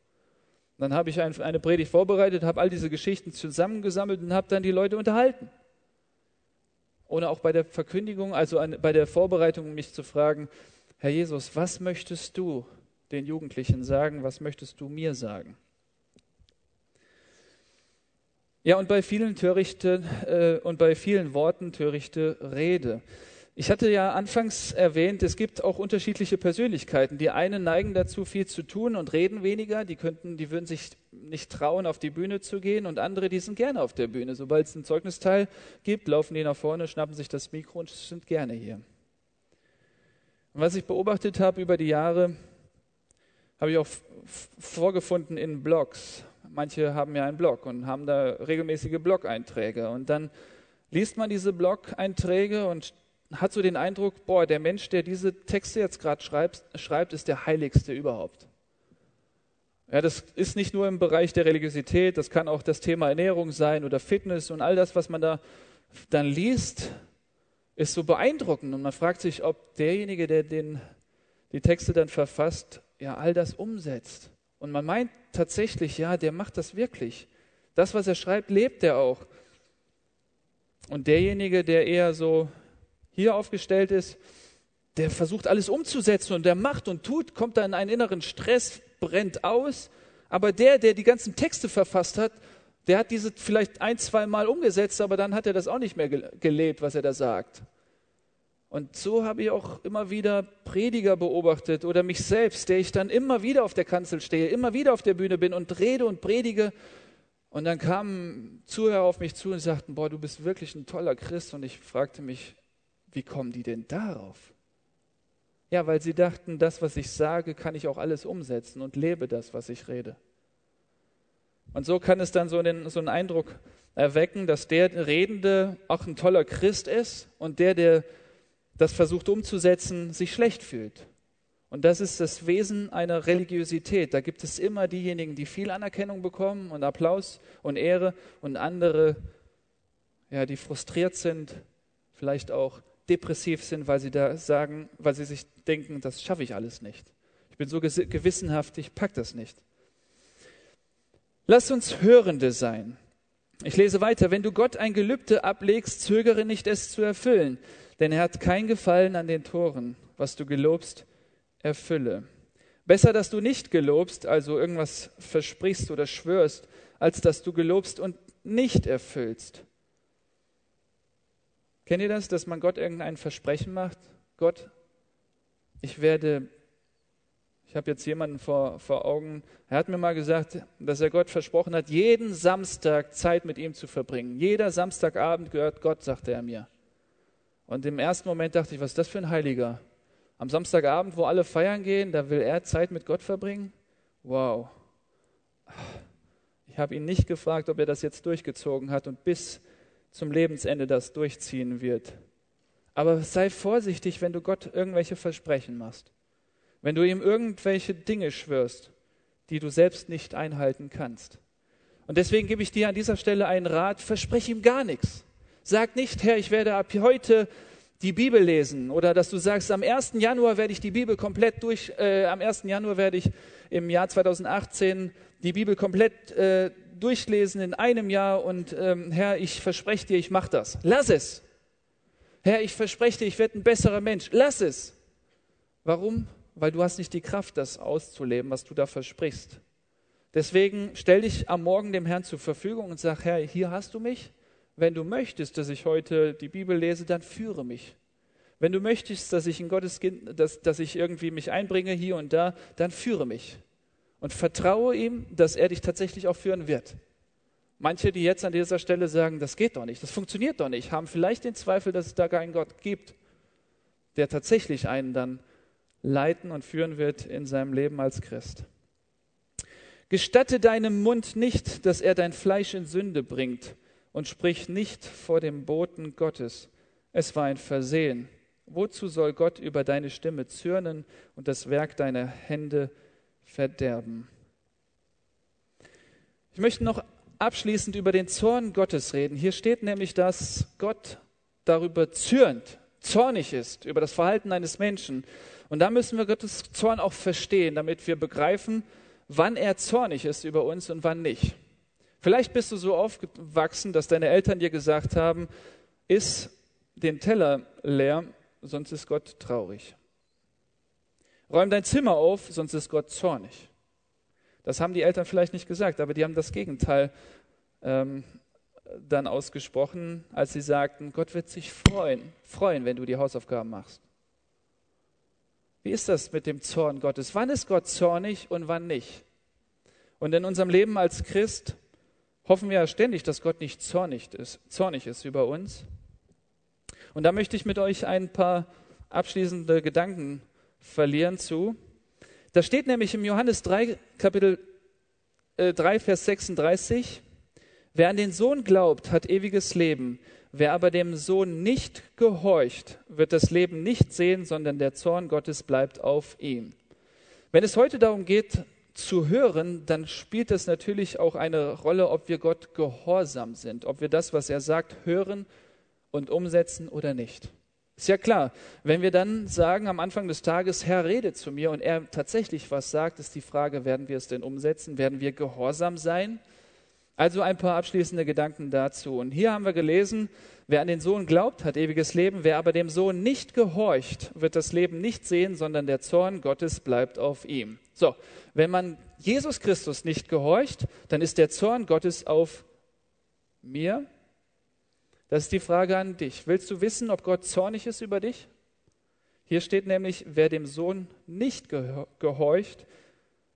A: Dann habe ich eine Predigt vorbereitet, habe all diese Geschichten zusammengesammelt und habe dann die Leute unterhalten. Ohne auch bei der Verkündigung, also bei der Vorbereitung, mich zu fragen, Herr Jesus, was möchtest du den Jugendlichen sagen? Was möchtest du mir sagen? Ja, und bei vielen törichte äh, und bei vielen Worten törichte Rede. Ich hatte ja anfangs erwähnt, es gibt auch unterschiedliche Persönlichkeiten. Die einen neigen dazu, viel zu tun und reden weniger. Die könnten, die würden sich nicht trauen, auf die Bühne zu gehen. Und andere, die sind gerne auf der Bühne. Sobald es einen Zeugnisteil gibt, laufen die nach vorne, schnappen sich das Mikro und sind gerne hier. Und was ich beobachtet habe über die Jahre, habe ich auch vorgefunden in Blogs. Manche haben ja einen Blog und haben da regelmäßige Blog-Einträge. Und dann liest man diese Blog-Einträge und hat so den Eindruck, boah, der Mensch, der diese Texte jetzt gerade schreibt, schreibt, ist der heiligste überhaupt. Ja, das ist nicht nur im Bereich der Religiosität, das kann auch das Thema Ernährung sein oder Fitness und all das, was man da dann liest, ist so beeindruckend und man fragt sich, ob derjenige, der den, die Texte dann verfasst, ja all das umsetzt. Und man meint tatsächlich, ja, der macht das wirklich. Das, was er schreibt, lebt er auch. Und derjenige, der eher so hier aufgestellt ist, der versucht alles umzusetzen und der macht und tut, kommt da in einen inneren Stress, brennt aus. Aber der, der die ganzen Texte verfasst hat, der hat diese vielleicht ein, zwei Mal umgesetzt, aber dann hat er das auch nicht mehr gelebt, was er da sagt. Und so habe ich auch immer wieder Prediger beobachtet oder mich selbst, der ich dann immer wieder auf der Kanzel stehe, immer wieder auf der Bühne bin und rede und predige. Und dann kamen Zuhörer auf mich zu und sagten, boah, du bist wirklich ein toller Christ. Und ich fragte mich, wie kommen die denn darauf? Ja, weil sie dachten, das, was ich sage, kann ich auch alles umsetzen und lebe das, was ich rede. Und so kann es dann so einen, so einen Eindruck erwecken, dass der Redende auch ein toller Christ ist und der, der das versucht umzusetzen, sich schlecht fühlt. Und das ist das Wesen einer Religiosität. Da gibt es immer diejenigen, die viel Anerkennung bekommen und Applaus und Ehre und andere, ja, die frustriert sind, vielleicht auch depressiv sind, weil sie da sagen, weil sie sich denken, das schaffe ich alles nicht. Ich bin so gewissenhaft, ich pack das nicht. Lass uns Hörende sein. Ich lese weiter. Wenn du Gott ein Gelübde ablegst, zögere nicht, es zu erfüllen, denn er hat kein Gefallen an den Toren. Was du gelobst, erfülle. Besser, dass du nicht gelobst, also irgendwas versprichst oder schwörst, als dass du gelobst und nicht erfüllst. Kennt ihr das, dass man Gott irgendein Versprechen macht? Gott, ich werde ich habe jetzt jemanden vor, vor Augen, er hat mir mal gesagt, dass er Gott versprochen hat, jeden Samstag Zeit mit ihm zu verbringen. Jeder Samstagabend gehört Gott, sagte er mir. Und im ersten Moment dachte ich, was ist das für ein Heiliger? Am Samstagabend, wo alle feiern gehen, da will er Zeit mit Gott verbringen? Wow. Ich habe ihn nicht gefragt, ob er das jetzt durchgezogen hat und bis zum Lebensende das durchziehen wird. Aber sei vorsichtig, wenn du Gott irgendwelche Versprechen machst wenn du ihm irgendwelche Dinge schwörst, die du selbst nicht einhalten kannst. Und deswegen gebe ich dir an dieser Stelle einen Rat, versprich ihm gar nichts. Sag nicht, Herr, ich werde ab heute die Bibel lesen oder dass du sagst, am 1. Januar werde ich die Bibel komplett durch, äh, am 1. Januar werde ich im Jahr 2018 die Bibel komplett äh, durchlesen in einem Jahr und ähm, Herr, ich verspreche dir, ich mache das. Lass es. Herr, ich verspreche dir, ich werde ein besserer Mensch. Lass es. Warum? weil du hast nicht die Kraft, das auszuleben, was du da versprichst. Deswegen stell dich am Morgen dem Herrn zur Verfügung und sag, Herr, hier hast du mich. Wenn du möchtest, dass ich heute die Bibel lese, dann führe mich. Wenn du möchtest, dass ich in Gottes Kind, dass, dass ich irgendwie mich einbringe hier und da, dann führe mich. Und vertraue ihm, dass er dich tatsächlich auch führen wird. Manche, die jetzt an dieser Stelle sagen, das geht doch nicht, das funktioniert doch nicht, haben vielleicht den Zweifel, dass es da keinen Gott gibt, der tatsächlich einen dann leiten und führen wird in seinem Leben als Christ. Gestatte deinem Mund nicht, dass er dein Fleisch in Sünde bringt und sprich nicht vor dem Boten Gottes. Es war ein Versehen. Wozu soll Gott über deine Stimme zürnen und das Werk deiner Hände verderben? Ich möchte noch abschließend über den Zorn Gottes reden. Hier steht nämlich, dass Gott darüber zürnt, zornig ist über das Verhalten eines Menschen. Und da müssen wir Gottes Zorn auch verstehen, damit wir begreifen, wann er zornig ist über uns und wann nicht. Vielleicht bist du so aufgewachsen, dass deine Eltern dir gesagt haben, iss den Teller leer, sonst ist Gott traurig. Räum dein Zimmer auf, sonst ist Gott zornig. Das haben die Eltern vielleicht nicht gesagt, aber die haben das Gegenteil ähm, dann ausgesprochen, als sie sagten, Gott wird sich freuen, freuen, wenn du die Hausaufgaben machst. Wie ist das mit dem Zorn Gottes? Wann ist Gott zornig und wann nicht? Und in unserem Leben als Christ hoffen wir ja ständig, dass Gott nicht zornig ist, zornig ist über uns. Und da möchte ich mit euch ein paar abschließende Gedanken verlieren zu. Da steht nämlich im Johannes 3, Kapitel äh, 3, Vers 36, wer an den Sohn glaubt, hat ewiges Leben. Wer aber dem Sohn nicht gehorcht, wird das Leben nicht sehen, sondern der Zorn Gottes bleibt auf ihm. Wenn es heute darum geht, zu hören, dann spielt es natürlich auch eine Rolle, ob wir Gott gehorsam sind, ob wir das, was er sagt, hören und umsetzen oder nicht. Ist ja klar, wenn wir dann sagen am Anfang des Tages, Herr, rede zu mir und er tatsächlich was sagt, ist die Frage, werden wir es denn umsetzen? Werden wir gehorsam sein? Also ein paar abschließende Gedanken dazu. Und hier haben wir gelesen, wer an den Sohn glaubt, hat ewiges Leben. Wer aber dem Sohn nicht gehorcht, wird das Leben nicht sehen, sondern der Zorn Gottes bleibt auf ihm. So, wenn man Jesus Christus nicht gehorcht, dann ist der Zorn Gottes auf mir. Das ist die Frage an dich. Willst du wissen, ob Gott zornig ist über dich? Hier steht nämlich, wer dem Sohn nicht gehorcht,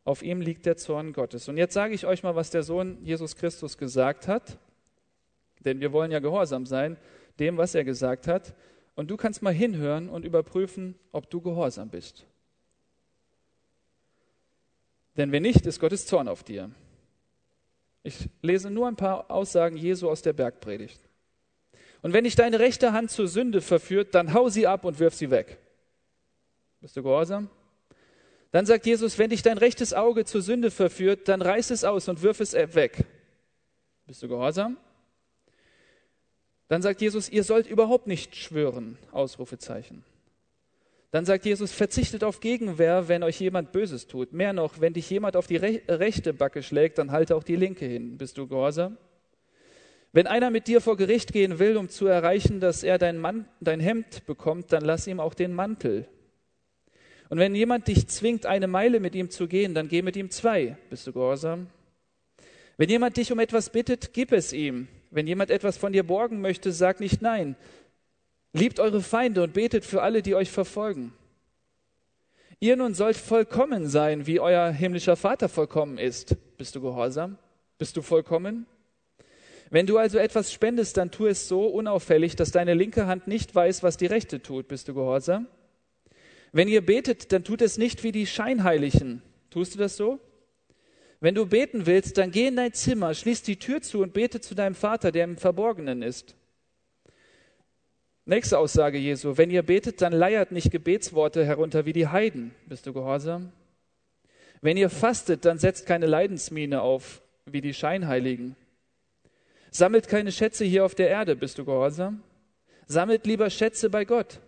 A: auf ihm liegt der Zorn Gottes. Und jetzt sage ich euch mal, was der Sohn Jesus Christus gesagt hat, denn wir wollen ja gehorsam sein dem, was er gesagt hat. Und du kannst mal hinhören und überprüfen, ob du gehorsam bist. Denn wenn nicht, ist Gottes Zorn auf dir. Ich lese nur ein paar Aussagen Jesu aus der Bergpredigt. Und wenn dich deine rechte Hand zur Sünde verführt, dann hau sie ab und wirf sie weg. Bist du gehorsam? Dann sagt Jesus, wenn dich dein rechtes Auge zur Sünde verführt, dann reiß es aus und wirf es weg. Bist du gehorsam? Dann sagt Jesus, ihr sollt überhaupt nicht schwören, Ausrufezeichen. Dann sagt Jesus, verzichtet auf Gegenwehr, wenn euch jemand Böses tut. Mehr noch, wenn dich jemand auf die rechte Backe schlägt, dann halte auch die linke hin. Bist du gehorsam? Wenn einer mit dir vor Gericht gehen will, um zu erreichen, dass er dein, Mann, dein Hemd bekommt, dann lass ihm auch den Mantel. Und wenn jemand dich zwingt, eine Meile mit ihm zu gehen, dann geh mit ihm zwei. Bist du gehorsam? Wenn jemand dich um etwas bittet, gib es ihm. Wenn jemand etwas von dir borgen möchte, sag nicht nein. Liebt eure Feinde und betet für alle, die euch verfolgen. Ihr nun sollt vollkommen sein, wie euer himmlischer Vater vollkommen ist. Bist du gehorsam? Bist du vollkommen? Wenn du also etwas spendest, dann tu es so unauffällig, dass deine linke Hand nicht weiß, was die rechte tut. Bist du gehorsam? Wenn ihr betet, dann tut es nicht wie die Scheinheiligen. Tust du das so? Wenn du beten willst, dann geh in dein Zimmer, schließ die Tür zu und bete zu deinem Vater, der im Verborgenen ist. Nächste Aussage Jesu. Wenn ihr betet, dann leiert nicht Gebetsworte herunter wie die Heiden. Bist du gehorsam? Wenn ihr fastet, dann setzt keine Leidensmiene auf wie die Scheinheiligen. Sammelt keine Schätze hier auf der Erde. Bist du gehorsam? Sammelt lieber Schätze bei Gott.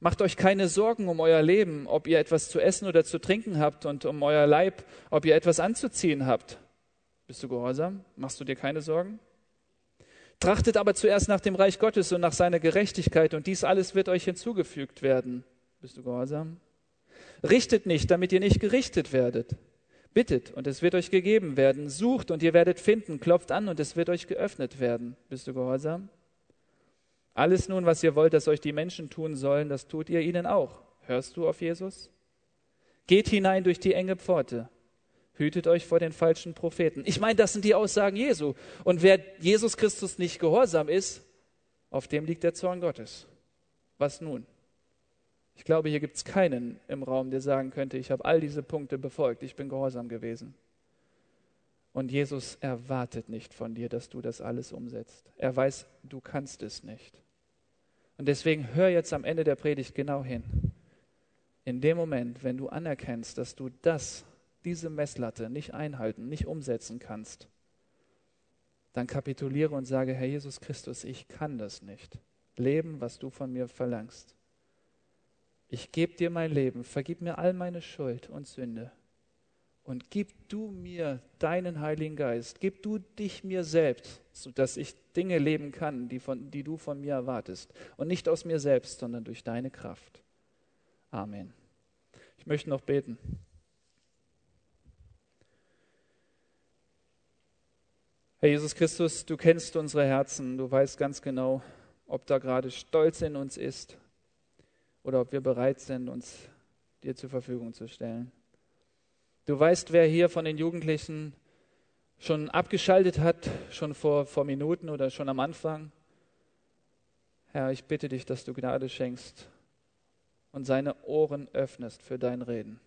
A: Macht euch keine Sorgen um euer Leben, ob ihr etwas zu essen oder zu trinken habt und um euer Leib, ob ihr etwas anzuziehen habt. Bist du gehorsam? Machst du dir keine Sorgen? Trachtet aber zuerst nach dem Reich Gottes und nach seiner Gerechtigkeit, und dies alles wird euch hinzugefügt werden. Bist du gehorsam? Richtet nicht, damit ihr nicht gerichtet werdet. Bittet, und es wird euch gegeben werden. Sucht, und ihr werdet finden. Klopft an, und es wird euch geöffnet werden. Bist du gehorsam? Alles nun, was ihr wollt, dass euch die Menschen tun sollen, das tut ihr ihnen auch. Hörst du auf Jesus? Geht hinein durch die enge Pforte. Hütet euch vor den falschen Propheten. Ich meine, das sind die Aussagen Jesu. Und wer Jesus Christus nicht gehorsam ist, auf dem liegt der Zorn Gottes. Was nun? Ich glaube, hier gibt es keinen im Raum, der sagen könnte, ich habe all diese Punkte befolgt, ich bin gehorsam gewesen. Und Jesus erwartet nicht von dir, dass du das alles umsetzt. Er weiß, du kannst es nicht. Und deswegen hör jetzt am Ende der Predigt genau hin. In dem Moment, wenn du anerkennst, dass du das diese Messlatte nicht einhalten, nicht umsetzen kannst, dann kapituliere und sage, Herr Jesus Christus, ich kann das nicht. Leben, was du von mir verlangst. Ich gebe dir mein Leben, vergib mir all meine Schuld und Sünde und gib du mir deinen Heiligen Geist, gib du dich mir selbst, sodass ich Dinge leben kann, die, von, die du von mir erwartest und nicht aus mir selbst, sondern durch deine Kraft. Amen. Ich möchte noch beten. Herr Jesus Christus, du kennst unsere Herzen, du weißt ganz genau, ob da gerade Stolz in uns ist oder ob wir bereit sind, uns dir zur Verfügung zu stellen. Du weißt, wer hier von den Jugendlichen schon abgeschaltet hat, schon vor, vor Minuten oder schon am Anfang. Herr, ich bitte dich, dass du Gnade schenkst und seine Ohren öffnest für dein Reden.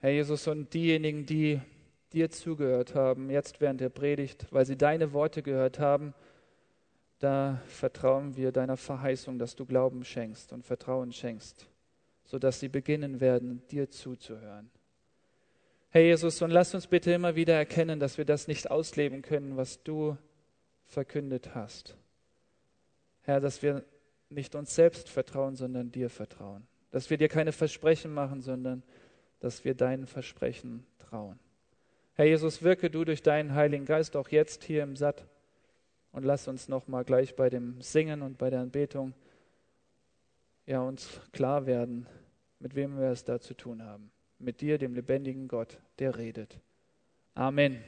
A: Herr Jesus, und diejenigen, die dir zugehört haben, jetzt während der Predigt, weil sie deine Worte gehört haben, da vertrauen wir deiner Verheißung, dass du Glauben schenkst und Vertrauen schenkst, sodass sie beginnen werden, dir zuzuhören. Herr Jesus, und lass uns bitte immer wieder erkennen, dass wir das nicht ausleben können, was du verkündet hast. Herr, dass wir nicht uns selbst vertrauen, sondern dir vertrauen. Dass wir dir keine Versprechen machen, sondern dass wir deinen Versprechen trauen. Herr Jesus, wirke du durch deinen Heiligen Geist auch jetzt hier im Satt und lass uns nochmal gleich bei dem Singen und bei der Anbetung ja, uns klar werden, mit wem wir es da zu tun haben. Mit dir, dem lebendigen Gott, der redet. Amen.